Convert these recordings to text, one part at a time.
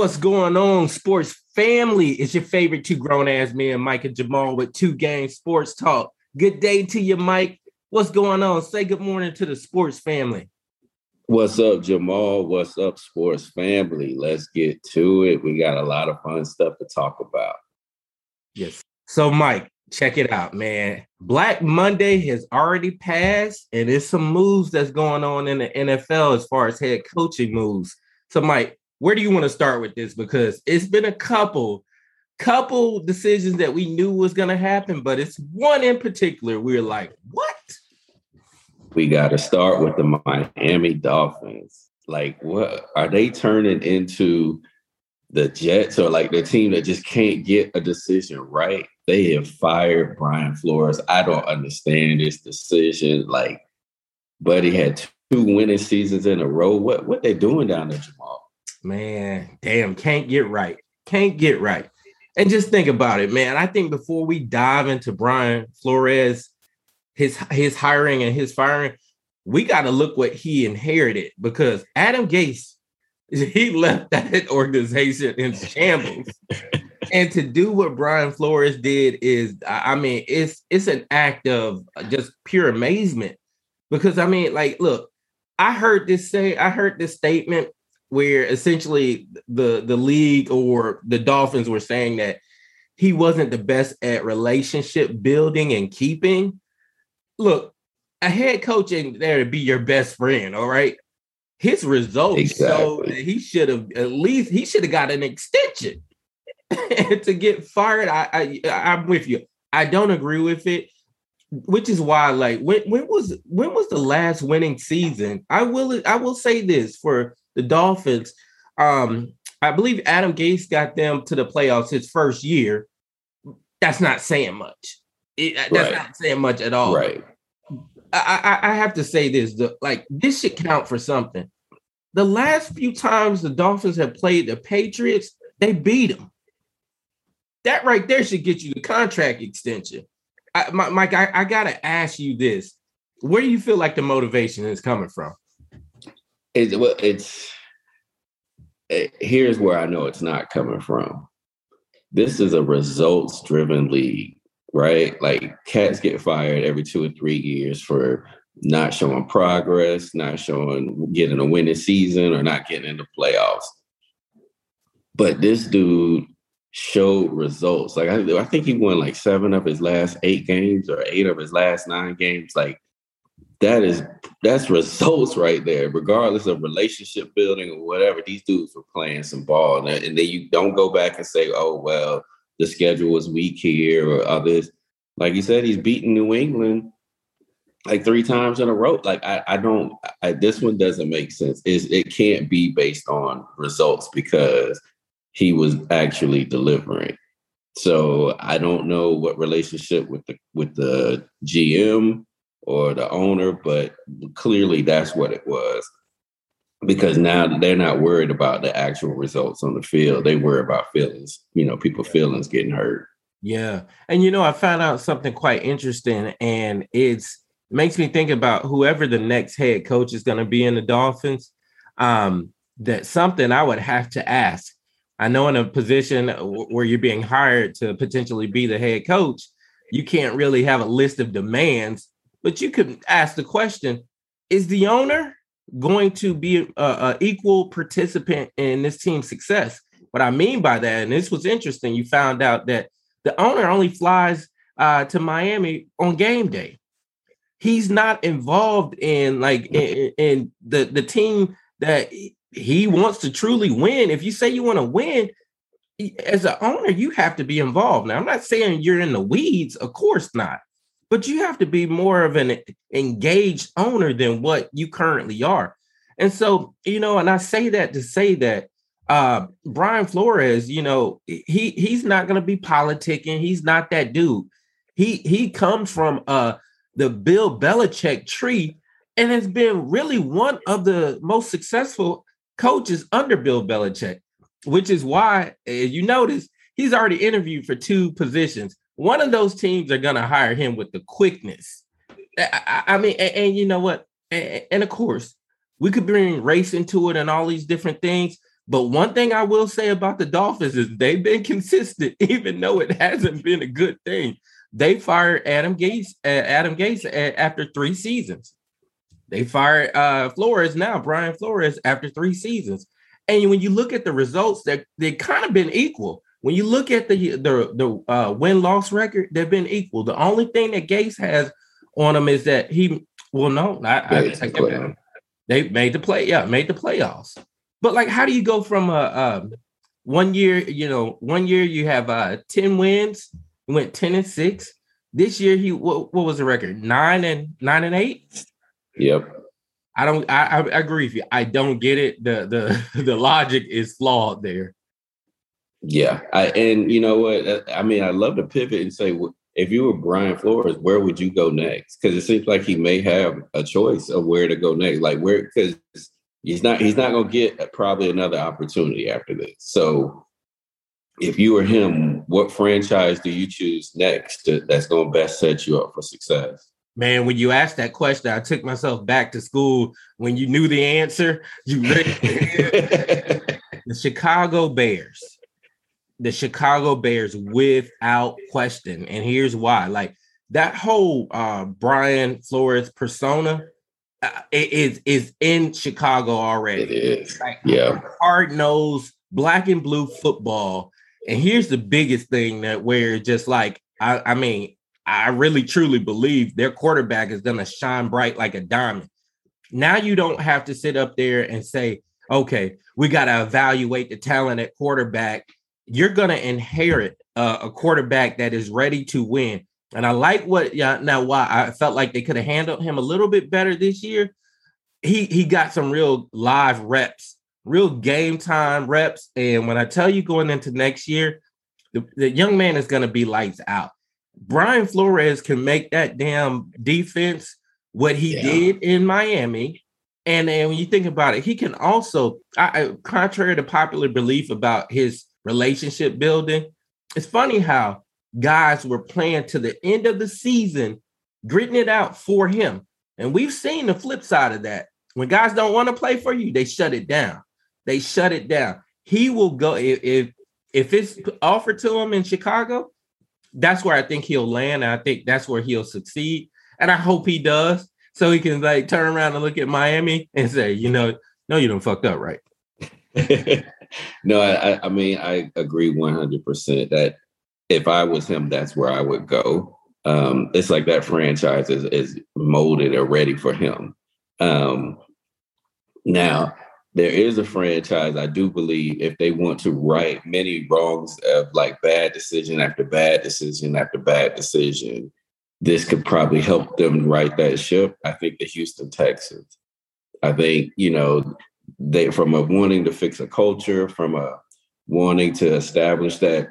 What's going on, sports family? It's your favorite two grown ass men, Mike and Jamal, with two game sports talk. Good day to you, Mike. What's going on? Say good morning to the sports family. What's up, Jamal? What's up, sports family? Let's get to it. We got a lot of fun stuff to talk about. Yes. So, Mike, check it out, man. Black Monday has already passed, and there's some moves that's going on in the NFL as far as head coaching moves. So, Mike, where do you want to start with this? Because it's been a couple, couple decisions that we knew was going to happen, but it's one in particular. We are like, what? We got to start with the Miami Dolphins. Like, what are they turning into? The Jets or like the team that just can't get a decision right. They have fired Brian Flores. I don't understand this decision. Like, Buddy had two winning seasons in a row. What what they doing down there, Jamal? Man, damn, can't get right. Can't get right. And just think about it, man. I think before we dive into Brian Flores, his his hiring and his firing, we got to look what he inherited because Adam Gase, he left that organization in shambles. and to do what Brian Flores did is, I mean, it's it's an act of just pure amazement. Because I mean, like, look, I heard this say, I heard this statement where essentially the the league or the Dolphins were saying that he wasn't the best at relationship building and keeping. Look, a head coach ain't there to be your best friend, all right? His results exactly. show that he should have at least he should have got an extension. to get fired, I, I I'm with you. I don't agree with it which is why like when when was when was the last winning season i will i will say this for the Dolphins. Um, I believe Adam Gase got them to the playoffs his first year. That's not saying much. It, that's right. not saying much at all. Right. I, I, I have to say this: the, like this should count for something. The last few times the Dolphins have played the Patriots, they beat them. That right there should get you the contract extension. I, Mike, I, I gotta ask you this: Where do you feel like the motivation is coming from? It's well, it's it, here's where I know it's not coming from. This is a results driven league, right? Like cats get fired every two or three years for not showing progress, not showing getting a winning season, or not getting into playoffs. But this dude showed results. Like I, I think he won like seven of his last eight games or eight of his last nine games. Like that is that's results right there, regardless of relationship building or whatever. These dudes were playing some ball, and, and then you don't go back and say, "Oh well, the schedule was weak here" or others. Like you said, he's beaten New England like three times in a row. Like I, I don't. I, this one doesn't make sense. Is it can't be based on results because he was actually delivering. So I don't know what relationship with the with the GM or the owner, but clearly that's what it was. Because now they're not worried about the actual results on the field. They worry about feelings, you know, people feelings getting hurt. Yeah. And you know, I found out something quite interesting and it's it makes me think about whoever the next head coach is going to be in the Dolphins. Um, that something I would have to ask. I know in a position where you're being hired to potentially be the head coach, you can't really have a list of demands but you could ask the question: Is the owner going to be a, a equal participant in this team's success? What I mean by that, and this was interesting, you found out that the owner only flies uh, to Miami on game day. He's not involved in like in, in the the team that he wants to truly win. If you say you want to win, as an owner, you have to be involved. Now, I'm not saying you're in the weeds, of course not but you have to be more of an engaged owner than what you currently are. And so, you know, and I say that to say that uh, Brian Flores, you know, he he's not going to be politicking. He's not that dude. He he comes from uh the Bill Belichick tree and has been really one of the most successful coaches under Bill Belichick, which is why as you notice he's already interviewed for two positions one of those teams are going to hire him with the quickness. I, I mean, and, and, you know what? And, and, of course, we could bring race into it and all these different things. But one thing I will say about the Dolphins is they've been consistent, even though it hasn't been a good thing. They fired Adam Gase, uh, Adam Gase uh, after three seasons. They fired uh, Flores now, Brian Flores, after three seasons. And when you look at the results, that they, kind of been equal. When you look at the the the uh, win loss record, they've been equal. The only thing that Gase has on them is that he well, no, I, I take that They made the play, yeah, made the playoffs. But like, how do you go from a, a one year, you know, one year you have uh 10 wins, you went 10 and 6. This year he what, what was the record? Nine and nine and eight? Yep. I don't I, I agree with you. I don't get it. The the the logic is flawed there. Yeah. I and you know what? Uh, I mean, I love to pivot and say if you were Brian Flores, where would you go next? Because it seems like he may have a choice of where to go next. Like where because he's not he's not gonna get probably another opportunity after this. So if you were him, what franchise do you choose next to, that's gonna best set you up for success? Man, when you asked that question, I took myself back to school when you knew the answer. You the Chicago Bears. The Chicago Bears without question. And here's why. Like that whole uh Brian Flores persona uh, is is in Chicago already. It is. Like, yeah. Hard nosed black and blue football. And here's the biggest thing that where just like I, I mean, I really truly believe their quarterback is to shine bright like a diamond. Now you don't have to sit up there and say, okay, we got to evaluate the talent at quarterback. You're going to inherit uh, a quarterback that is ready to win. And I like what yeah, now why I felt like they could have handled him a little bit better this year. He he got some real live reps, real game time reps. And when I tell you going into next year, the, the young man is going to be lights out. Brian Flores can make that damn defense what he yeah. did in Miami. And then when you think about it, he can also, I, contrary to popular belief about his relationship building, it's funny how guys were playing to the end of the season, gritting it out for him. And we've seen the flip side of that. When guys don't want to play for you, they shut it down. They shut it down. He will go if if, it's offered to him in Chicago, that's where I think he'll land. I think that's where he'll succeed. And I hope he does. So he can like turn around and look at Miami and say, you know, no, you don't fucked up, right? no, I, I mean, I agree 100% that if I was him, that's where I would go. Um, it's like that franchise is, is molded or ready for him. Um, now, there is a franchise I do believe if they want to right many wrongs of like bad decision after bad decision after bad decision, this could probably help them right that ship. I think the Houston Texans. I think you know they from a wanting to fix a culture, from a wanting to establish that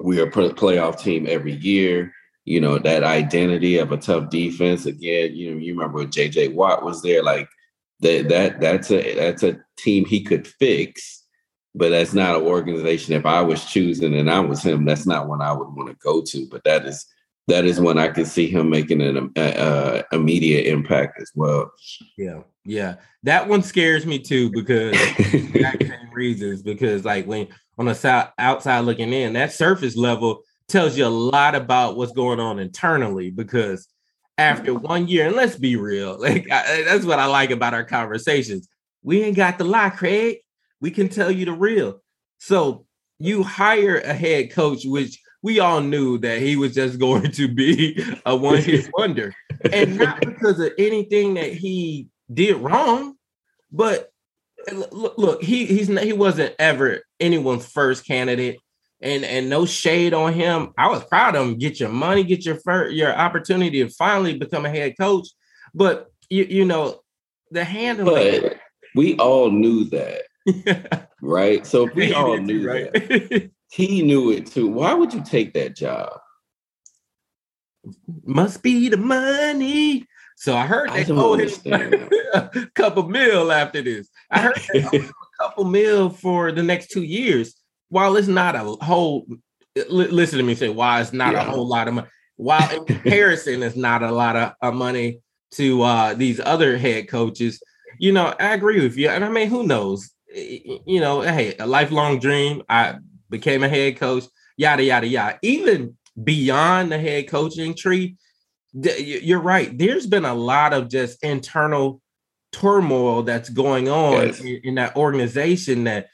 we are a playoff team every year. You know that identity of a tough defense. Again, you know you remember when J.J. Watt was there, like that that that's a that's a team he could fix, but that's not an organization. If I was choosing and I was him, that's not one I would want to go to. But that is that is when I could see him making an uh, immediate impact as well. Yeah, yeah, that one scares me too because same reasons. Because like when on the side, outside looking in, that surface level tells you a lot about what's going on internally. Because after one year, and let's be real, like I, that's what I like about our conversations. We ain't got the lie, Craig. We can tell you the real. So you hire a head coach, which we all knew that he was just going to be a one hit wonder, and not because of anything that he did wrong, but look, look he he's he wasn't ever anyone's first candidate and and no shade on him. I was proud of him. Get your money, get your first, your opportunity to finally become a head coach. But you you know the handling. But we all knew that, right? So if we all knew right? that. He knew it too. Why would you take that job? Must be the money. So I heard they owe him a couple mil after this. I heard they owe him a couple mil for the next two years while it's not a whole listen to me say why it's not yeah. a whole lot of money while in comparison it's not a lot of, of money to uh these other head coaches you know i agree with you and i mean who knows you know, hey, a lifelong dream. I became a head coach, yada, yada, yada. Even beyond the head coaching tree, you're right. There's been a lot of just internal turmoil that's going on yes. in, in, that organization that,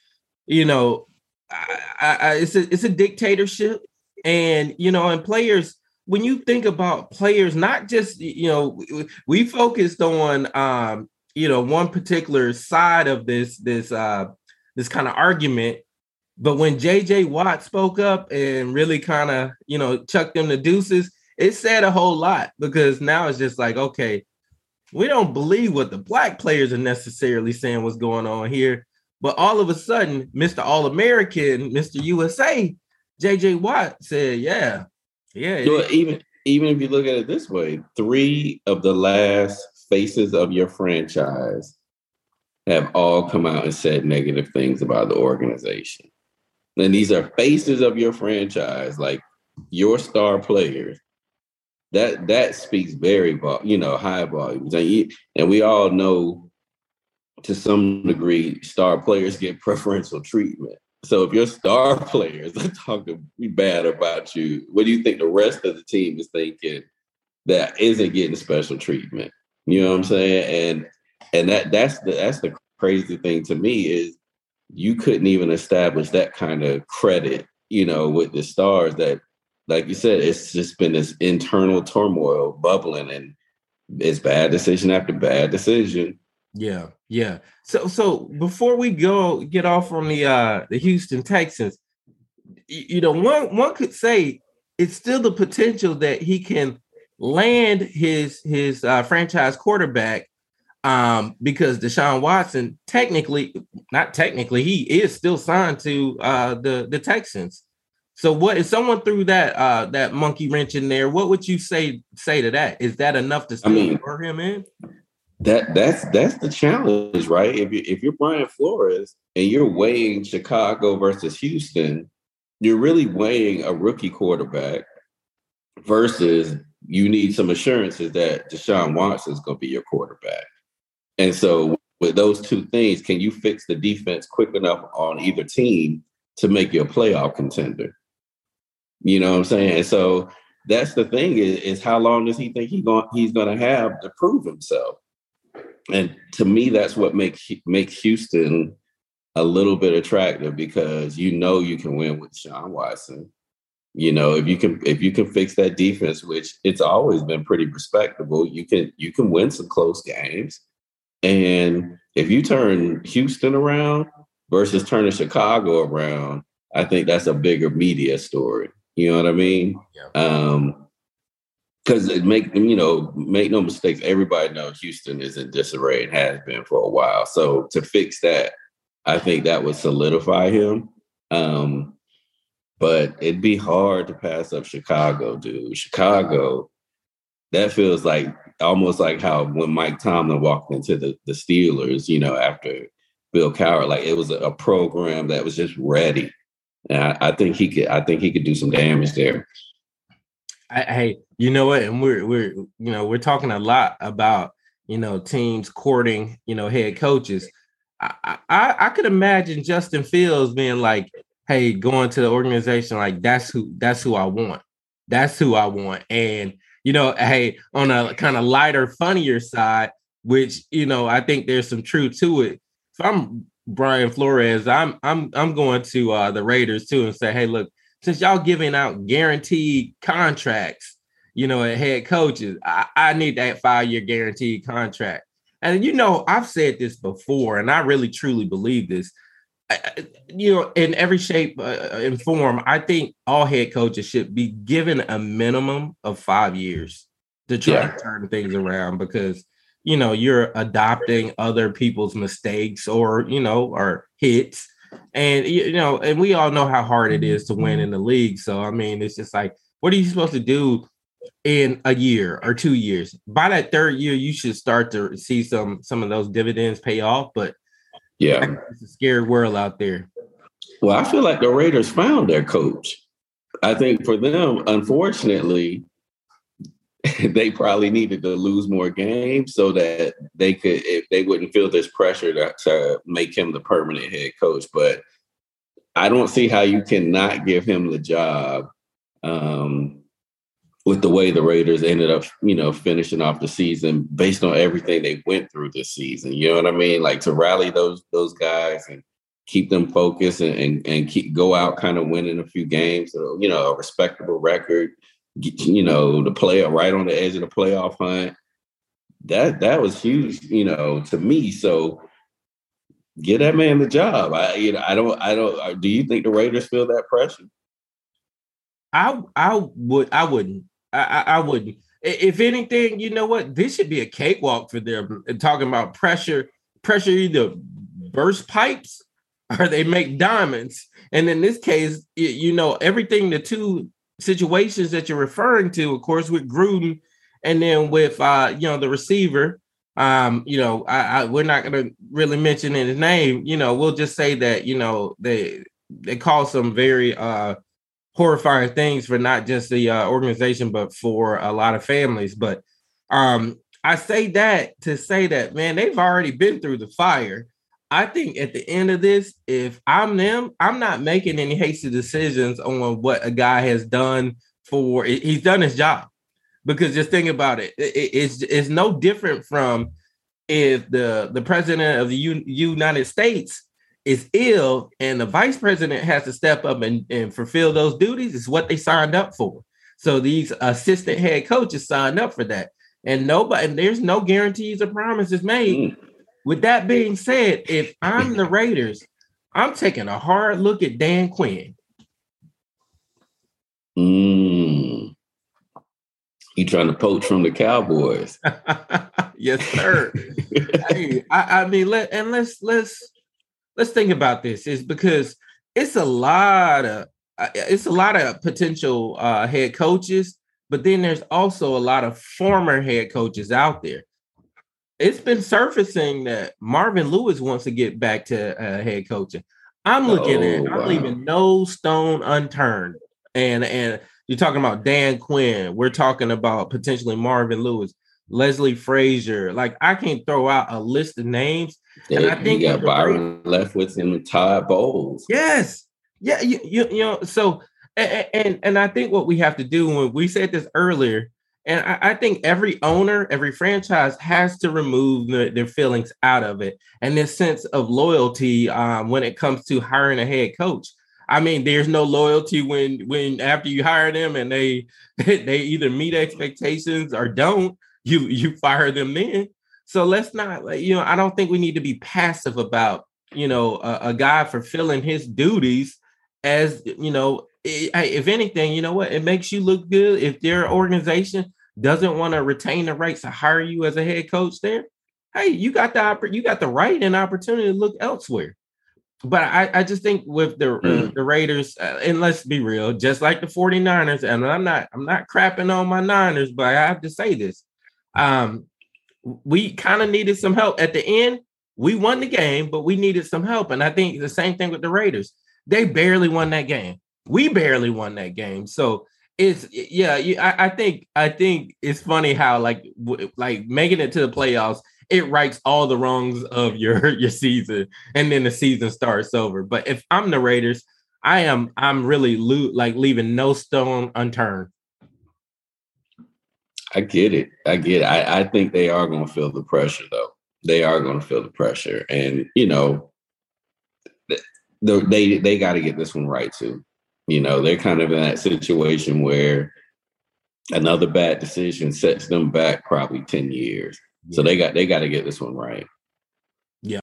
you know, I, I, it's a it's a dictatorship. And you know, and players, when you think about players, not just you know, we, we focused on um, you know, one particular side of this this uh this kind of argument. But when JJ Watt spoke up and really kind of, you know, chucked them the deuces, it said a whole lot because now it's just like, okay, we don't believe what the black players are necessarily saying what's going on here. But all of a sudden, Mr. All American, Mr. USA, JJ Watt said, yeah, yeah. Well, even even if you look at it this way, three of the last faces of your franchise have all come out and said negative things about the organization. And these are faces of your franchise, like your star players. That that speaks very, you know, high volumes. And, and we all know to some degree, star players get preferential treatment. So if your star players are talking bad about you, what do you think the rest of the team is thinking that isn't getting special treatment? You know what I'm saying? And and that that's the that's the crazy thing to me is you couldn't even establish that kind of credit, you know, with the stars that like you said, it's just been this internal turmoil bubbling and it's bad decision after bad decision. Yeah, yeah. So so before we go get off on the uh the Houston Texans, you know, one one could say it's still the potential that he can land his his uh, franchise quarterback um, because Deshaun Watson technically, not technically, he is still signed to uh, the the Texans. So what if someone threw that uh, that monkey wrench in there? What would you say say to that? Is that enough to still I mean, lure him in? That that's that's the challenge, right? If you if you're Brian Flores and you're weighing Chicago versus Houston, you're really weighing a rookie quarterback versus you need some assurances that Deshaun Watson is going to be your quarterback. And so, with those two things, can you fix the defense quick enough on either team to make you a playoff contender? You know what I'm saying? So that's the thing is, is how long does he think he going he's going to have to prove himself? And to me, that's what makes makes Houston a little bit attractive because you know you can win with Sean Watson. You know, if you can if you can fix that defense, which it's always been pretty respectable, you can you can win some close games. And if you turn Houston around versus turning Chicago around, I think that's a bigger media story. You know what I mean? Yeah. Um, because it make you know make no mistakes everybody knows houston is in disarray and has been for a while so to fix that i think that would solidify him um but it'd be hard to pass up Chicago, dude. Chicago, that feels like almost like how when Mike Tomlin walked into the, the Steelers, you know, after Bill Cowher, like it was a, a program that was just ready. And I, I, think he could I think he could do some damage there. hey, you know what? And we're we're you know, we're talking a lot about, you know, teams courting, you know, head coaches. I, I, I could imagine Justin Fields being like, hey, going to the organization, like that's who that's who I want. That's who I want. And you know, hey, on a kind of lighter, funnier side, which you know, I think there's some truth to it. If I'm Brian Flores, I'm I'm I'm going to uh the Raiders too and say, hey, look, since y'all giving out guaranteed contracts, you know, at head coaches, I, I need that five-year guaranteed contract. And you know, I've said this before, and I really truly believe this you know, in every shape uh, and form, I think all head coaches should be given a minimum of five years to try yeah. to turn things around because you know you're adopting other people's mistakes or you know or hits and you know and we all know how hard it is to win mm-hmm. in the league so i mean it's just like what are you supposed to do in a year or two years by that third year you should start to see some some of those dividends pay off but yeah. It's a scary world out there. Well, I feel like the Raiders found their coach. I think for them, unfortunately, they probably needed to lose more games so that they could if they wouldn't feel this pressure to, to make him the permanent head coach. But I don't see how you cannot give him the job um, with the way the Raiders ended up, you know, finishing off the season based on everything they went through this season. You know what I mean? Like to rally those those guys and keep them focused and, and, and keep go out kind of winning a few games, so, you know, a respectable record you know, the play right on the edge of the playoff hunt. That that was huge, you know, to me. So get that man the job. I you know, I don't I don't uh, do you think the Raiders feel that pressure? I I would I wouldn't. I, I wouldn't. If anything, you know what? This should be a cakewalk for them. Talking about pressure, pressure either burst pipes or they make diamonds. And in this case, you know, everything the two situations that you're referring to, of course, with Gruden, and then with uh, you know the receiver. Um, you know, I, I we're not going to really mention his name. You know, we'll just say that you know they they call some very uh horrifying things for not just the uh, organization but for a lot of families. But um, I say that to say that man, they've already been through the fire I think at the end of this, if I'm them, I'm not making any hasty decisions on what a guy has done for. He's done his job because just think about it. It's it's no different from if the the president of the U, United States is ill and the vice president has to step up and, and fulfill those duties. Is what they signed up for. So these assistant head coaches signed up for that, and nobody. And there's no guarantees or promises made. Mm with that being said, if I'm the Raiders, I'm taking a hard look at Dan Quinn. Mm. He trying to poach from the Cowboys. yes, sir. hey, I, I, mean, let and let's let's let's think about this. Is because it's a lot of uh, it's a lot of potential uh, head coaches, but then there's also a lot of former head coaches out there it's been surfacing that Marvin Lewis wants to get back to uh, head coaching. I'm looking oh, at, I'm leaving no stone unturned. And and you're talking about Dan Quinn. We're talking about potentially Marvin Lewis, Leslie Frazier. Like I can throw out a list of names. Yeah, and I think you got Byron Leftwich and Todd Bowles. Yes. Yeah, you, you, you know, so and, and and I think what we have to do when we said this earlier, and I, I, think every owner, every franchise has to remove the, their feelings out of it and this sense of loyalty um, when it comes to hiring a head coach. I mean, there's no loyalty when when after you hire them and they they either meet expectations or don't, you you fire them then. So let's not, you know, I don't think we need to be passive about, you know, a, a guy fulfilling his duties as you know if anything, you know what? It makes you look good if their organization doesn't want to retain the rights to hire you as a head coach there. Hey, you got the you got the right and opportunity to look elsewhere. But I, I just think with the mm. uh, the Raiders, uh, and let's be real, just like the 49ers, and I'm not I'm not crapping on my Niners, but I have to say this. Um, we kind of needed some help at the end. We won the game, but we needed some help. And I think the same thing with the Raiders. They barely won that game. We barely won that game. So it's yeah. I, I think I think it's funny how like like making it to the playoffs it rights all the wrongs of your your season, and then the season starts over. But if I'm the Raiders, I am I'm really lo- like leaving no stone unturned. I get it. I get it. I, I think they are going to feel the pressure, though. They are going to feel the pressure, and you know, they they, they got to get this one right too. You know, they're kind of in that situation where another bad decision sets them back probably 10 years. So they got they got to get this one right.